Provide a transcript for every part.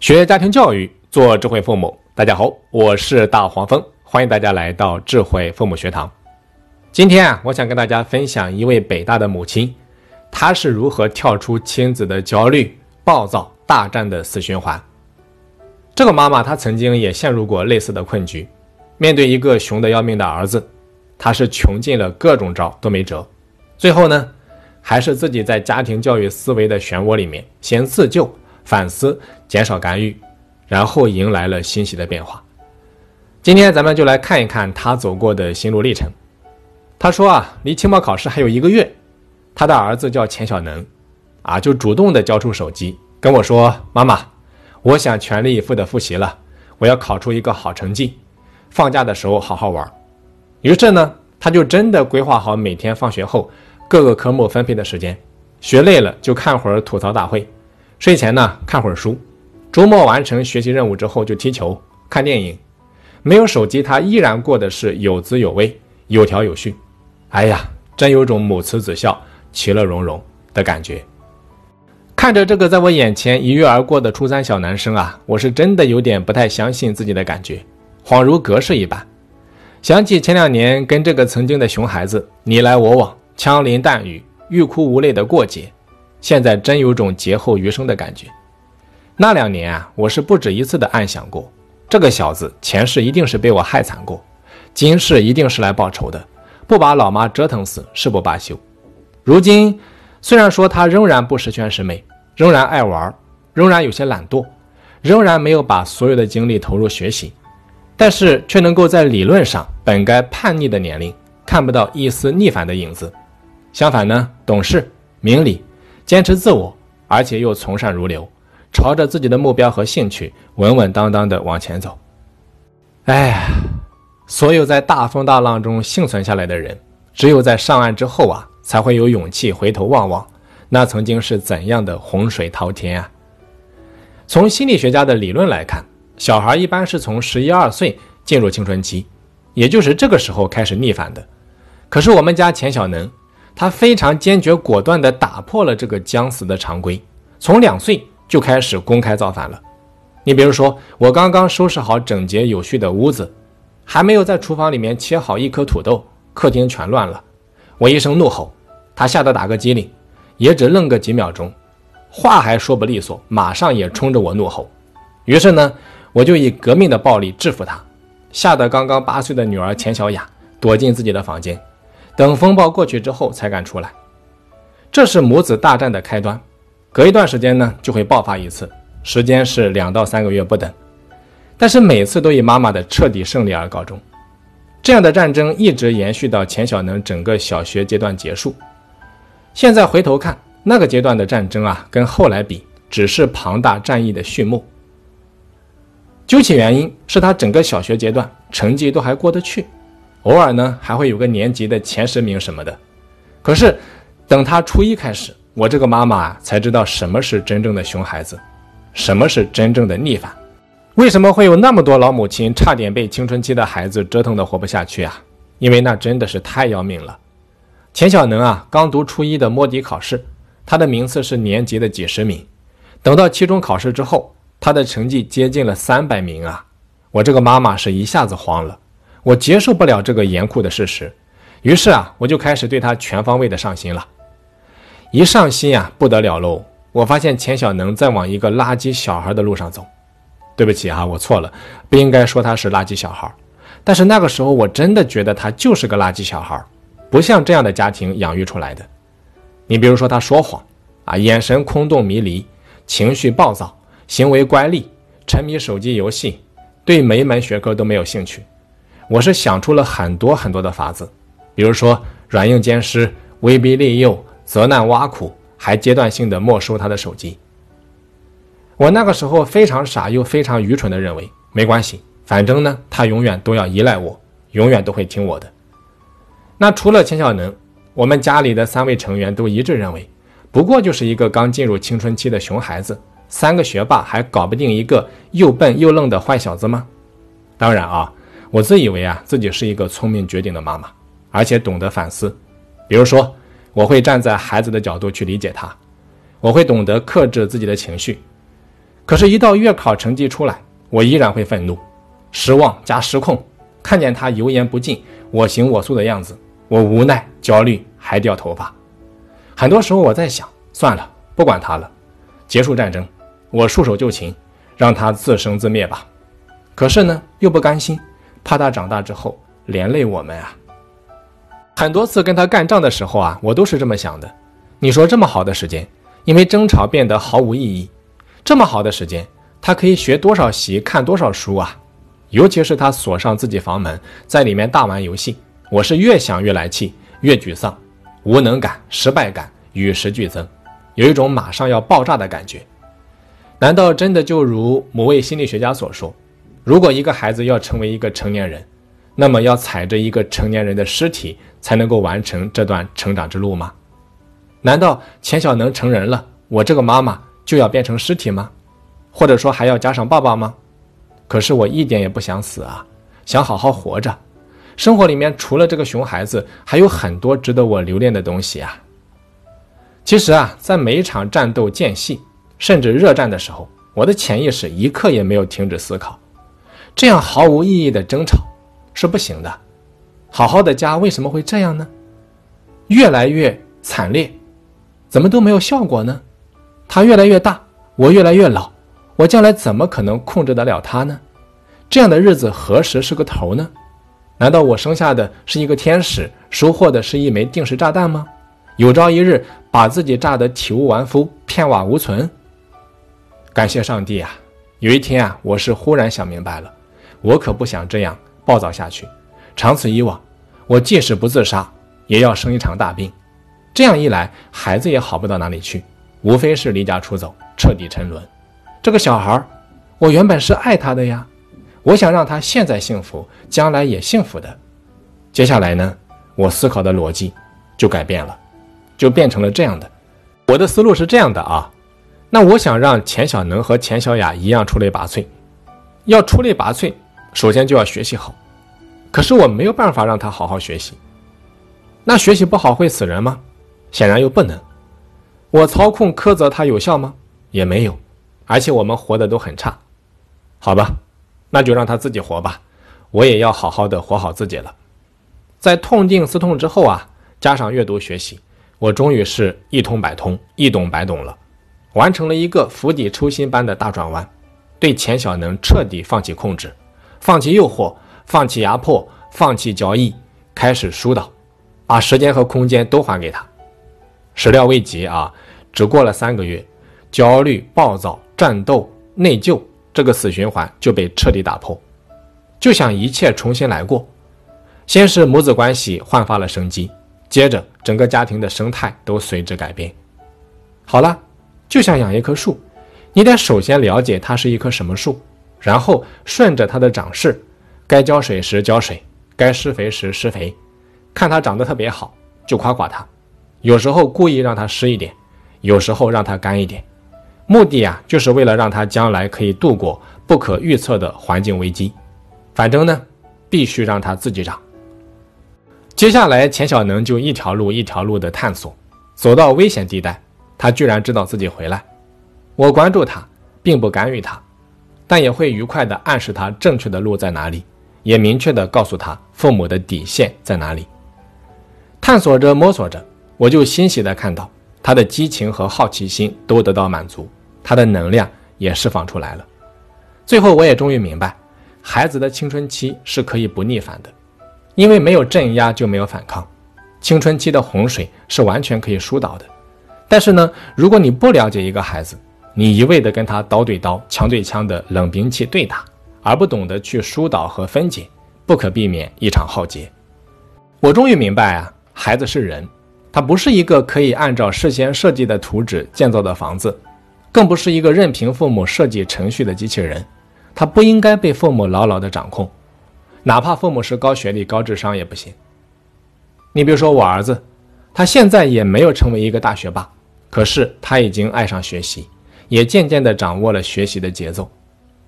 学家庭教育，做智慧父母。大家好，我是大黄蜂，欢迎大家来到智慧父母学堂。今天啊，我想跟大家分享一位北大的母亲，她是如何跳出亲子的焦虑、暴躁、大战的死循环。这个妈妈她曾经也陷入过类似的困局，面对一个穷得要命的儿子，她是穷尽了各种招都没辙，最后呢，还是自己在家庭教育思维的漩涡里面先自救。反思，减少干预，然后迎来了欣喜的变化。今天咱们就来看一看他走过的心路历程。他说啊，离期末考试还有一个月，他的儿子叫钱小能，啊，就主动的交出手机跟我说：“妈妈，我想全力以赴的复习了，我要考出一个好成绩，放假的时候好好玩。”于是呢，他就真的规划好每天放学后各个科目分配的时间，学累了就看会儿吐槽大会。睡前呢看会儿书，周末完成学习任务之后就踢球、看电影。没有手机，他依然过的是有滋有味、有条有序。哎呀，真有种母慈子孝、其乐融融的感觉。看着这个在我眼前一跃而过的初三小男生啊，我是真的有点不太相信自己的感觉，恍如隔世一般。想起前两年跟这个曾经的熊孩子你来我往、枪林弹雨、欲哭无泪的过节。现在真有种劫后余生的感觉。那两年啊，我是不止一次的暗想过，这个小子前世一定是被我害惨过，今世一定是来报仇的，不把老妈折腾死誓不罢休。如今虽然说他仍然不十全十美，仍然爱玩，仍然有些懒惰，仍然没有把所有的精力投入学习，但是却能够在理论上本该叛逆的年龄看不到一丝逆反的影子。相反呢，懂事明理。坚持自我，而且又从善如流，朝着自己的目标和兴趣稳稳当当的往前走。哎，所有在大风大浪中幸存下来的人，只有在上岸之后啊，才会有勇气回头望望，那曾经是怎样的洪水滔天啊！从心理学家的理论来看，小孩一般是从十一二岁进入青春期，也就是这个时候开始逆反的。可是我们家钱小能。他非常坚决果断地打破了这个将死的常规，从两岁就开始公开造反了。你比如说，我刚刚收拾好整洁有序的屋子，还没有在厨房里面切好一颗土豆，客厅全乱了。我一声怒吼，他吓得打个激灵，也只愣个几秒钟，话还说不利索，马上也冲着我怒吼。于是呢，我就以革命的暴力制服他，吓得刚刚八岁的女儿钱小雅躲进自己的房间。等风暴过去之后才敢出来，这是母子大战的开端。隔一段时间呢，就会爆发一次，时间是两到三个月不等。但是每次都以妈妈的彻底胜利而告终。这样的战争一直延续到钱小能整个小学阶段结束。现在回头看那个阶段的战争啊，跟后来比，只是庞大战役的序幕。究其原因，是他整个小学阶段成绩都还过得去。偶尔呢，还会有个年级的前十名什么的。可是，等他初一开始，我这个妈妈才知道什么是真正的熊孩子，什么是真正的逆反。为什么会有那么多老母亲差点被青春期的孩子折腾的活不下去啊？因为那真的是太要命了。钱小能啊，刚读初一的摸底考试，他的名次是年级的几十名。等到期中考试之后，他的成绩接近了三百名啊！我这个妈妈是一下子慌了。我接受不了这个严酷的事实，于是啊，我就开始对他全方位的上心了。一上心啊，不得了喽！我发现钱小能在往一个垃圾小孩的路上走。对不起哈，我错了，不应该说他是垃圾小孩。但是那个时候我真的觉得他就是个垃圾小孩，不像这样的家庭养育出来的。你比如说他说谎啊，眼神空洞迷离，情绪暴躁，行为乖戾，沉迷手机游戏，对每一门学科都没有兴趣。我是想出了很多很多的法子，比如说软硬兼施、威逼利诱、责难挖苦，还阶段性的没收他的手机。我那个时候非常傻又非常愚蠢的认为，没关系，反正呢，他永远都要依赖我，永远都会听我的。那除了钱小能，我们家里的三位成员都一致认为，不过就是一个刚进入青春期的熊孩子，三个学霸还搞不定一个又笨又愣的坏小子吗？当然啊。我自以为啊，自己是一个聪明绝顶的妈妈，而且懂得反思。比如说，我会站在孩子的角度去理解他，我会懂得克制自己的情绪。可是，一到月考成绩出来，我依然会愤怒、失望加失控。看见他油盐不进、我行我素的样子，我无奈、焦虑，还掉头发。很多时候，我在想，算了，不管他了，结束战争，我束手就擒，让他自生自灭吧。可是呢，又不甘心，怕他长大之后连累我们啊。很多次跟他干仗的时候啊，我都是这么想的。你说这么好的时间，因为争吵变得毫无意义。这么好的时间，他可以学多少习，看多少书啊！尤其是他锁上自己房门，在里面大玩游戏，我是越想越来气，越沮丧，无能感、失败感与时俱增，有一种马上要爆炸的感觉。难道真的就如某位心理学家所说，如果一个孩子要成为一个成年人，那么要踩着一个成年人的尸体才能够完成这段成长之路吗？难道钱小能成人了，我这个妈妈？就要变成尸体吗？或者说还要加上爸爸吗？可是我一点也不想死啊，想好好活着。生活里面除了这个熊孩子，还有很多值得我留恋的东西啊。其实啊，在每一场战斗、间隙，甚至热战的时候，我的潜意识一刻也没有停止思考：这样毫无意义的争吵是不行的。好好的家为什么会这样呢？越来越惨烈，怎么都没有效果呢？他越来越大，我越来越老，我将来怎么可能控制得了他呢？这样的日子何时是个头呢？难道我生下的是一个天使，收获的是一枚定时炸弹吗？有朝一日把自己炸得体无完肤、片瓦无存？感谢上帝啊！有一天啊，我是忽然想明白了，我可不想这样暴躁下去。长此以往，我即使不自杀，也要生一场大病。这样一来，孩子也好不到哪里去。无非是离家出走，彻底沉沦。这个小孩我原本是爱他的呀，我想让他现在幸福，将来也幸福的。接下来呢，我思考的逻辑就改变了，就变成了这样的。我的思路是这样的啊，那我想让钱小能和钱小雅一样出类拔萃，要出类拔萃，首先就要学习好。可是我没有办法让他好好学习，那学习不好会死人吗？显然又不能。我操控苛责他有效吗？也没有，而且我们活的都很差，好吧，那就让他自己活吧，我也要好好的活好自己了。在痛定思痛之后啊，加上阅读学习，我终于是一通百通，一懂百懂了，完成了一个釜底抽薪般的大转弯，对钱小能彻底放弃控制，放弃诱惑，放弃压迫，放弃交易，开始疏导，把时间和空间都还给他。始料未及啊！只过了三个月，焦虑、暴躁、战斗、内疚这个死循环就被彻底打破，就像一切重新来过。先是母子关系焕发了生机，接着整个家庭的生态都随之改变。好了，就像养一棵树，你得首先了解它是一棵什么树，然后顺着它的长势，该浇水时浇水，该施肥时施肥，看它长得特别好，就夸夸它。有时候故意让它湿一点，有时候让它干一点，目的啊，就是为了让它将来可以度过不可预测的环境危机。反正呢，必须让它自己长。接下来，钱小能就一条路一条路的探索，走到危险地带，他居然知道自己回来。我关注他，并不干预他，但也会愉快地暗示他正确的路在哪里，也明确地告诉他父母的底线在哪里。探索着，摸索着。我就欣喜地看到他的激情和好奇心都得到满足，他的能量也释放出来了。最后，我也终于明白，孩子的青春期是可以不逆反的，因为没有镇压就没有反抗。青春期的洪水是完全可以疏导的。但是呢，如果你不了解一个孩子，你一味的跟他刀对刀、枪对枪的冷兵器对打，而不懂得去疏导和分解，不可避免一场浩劫。我终于明白啊，孩子是人。他不是一个可以按照事先设计的图纸建造的房子，更不是一个任凭父母设计程序的机器人。他不应该被父母牢牢的掌控，哪怕父母是高学历、高智商也不行。你比如说我儿子，他现在也没有成为一个大学霸，可是他已经爱上学习，也渐渐地掌握了学习的节奏。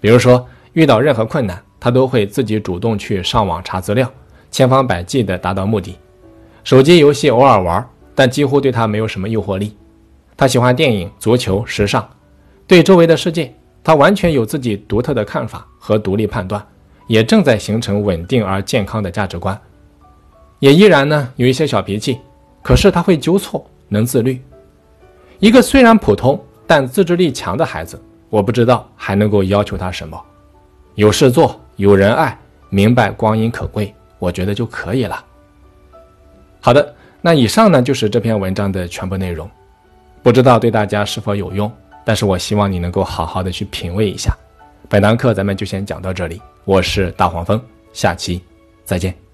比如说遇到任何困难，他都会自己主动去上网查资料，千方百计地达到目的。手机游戏偶尔玩，但几乎对他没有什么诱惑力。他喜欢电影、足球、时尚，对周围的世界，他完全有自己独特的看法和独立判断，也正在形成稳定而健康的价值观，也依然呢有一些小脾气，可是他会纠错，能自律。一个虽然普通但自制力强的孩子，我不知道还能够要求他什么，有事做，有人爱，明白光阴可贵，我觉得就可以了。好的，那以上呢就是这篇文章的全部内容，不知道对大家是否有用。但是我希望你能够好好的去品味一下。本堂课咱们就先讲到这里，我是大黄蜂，下期再见。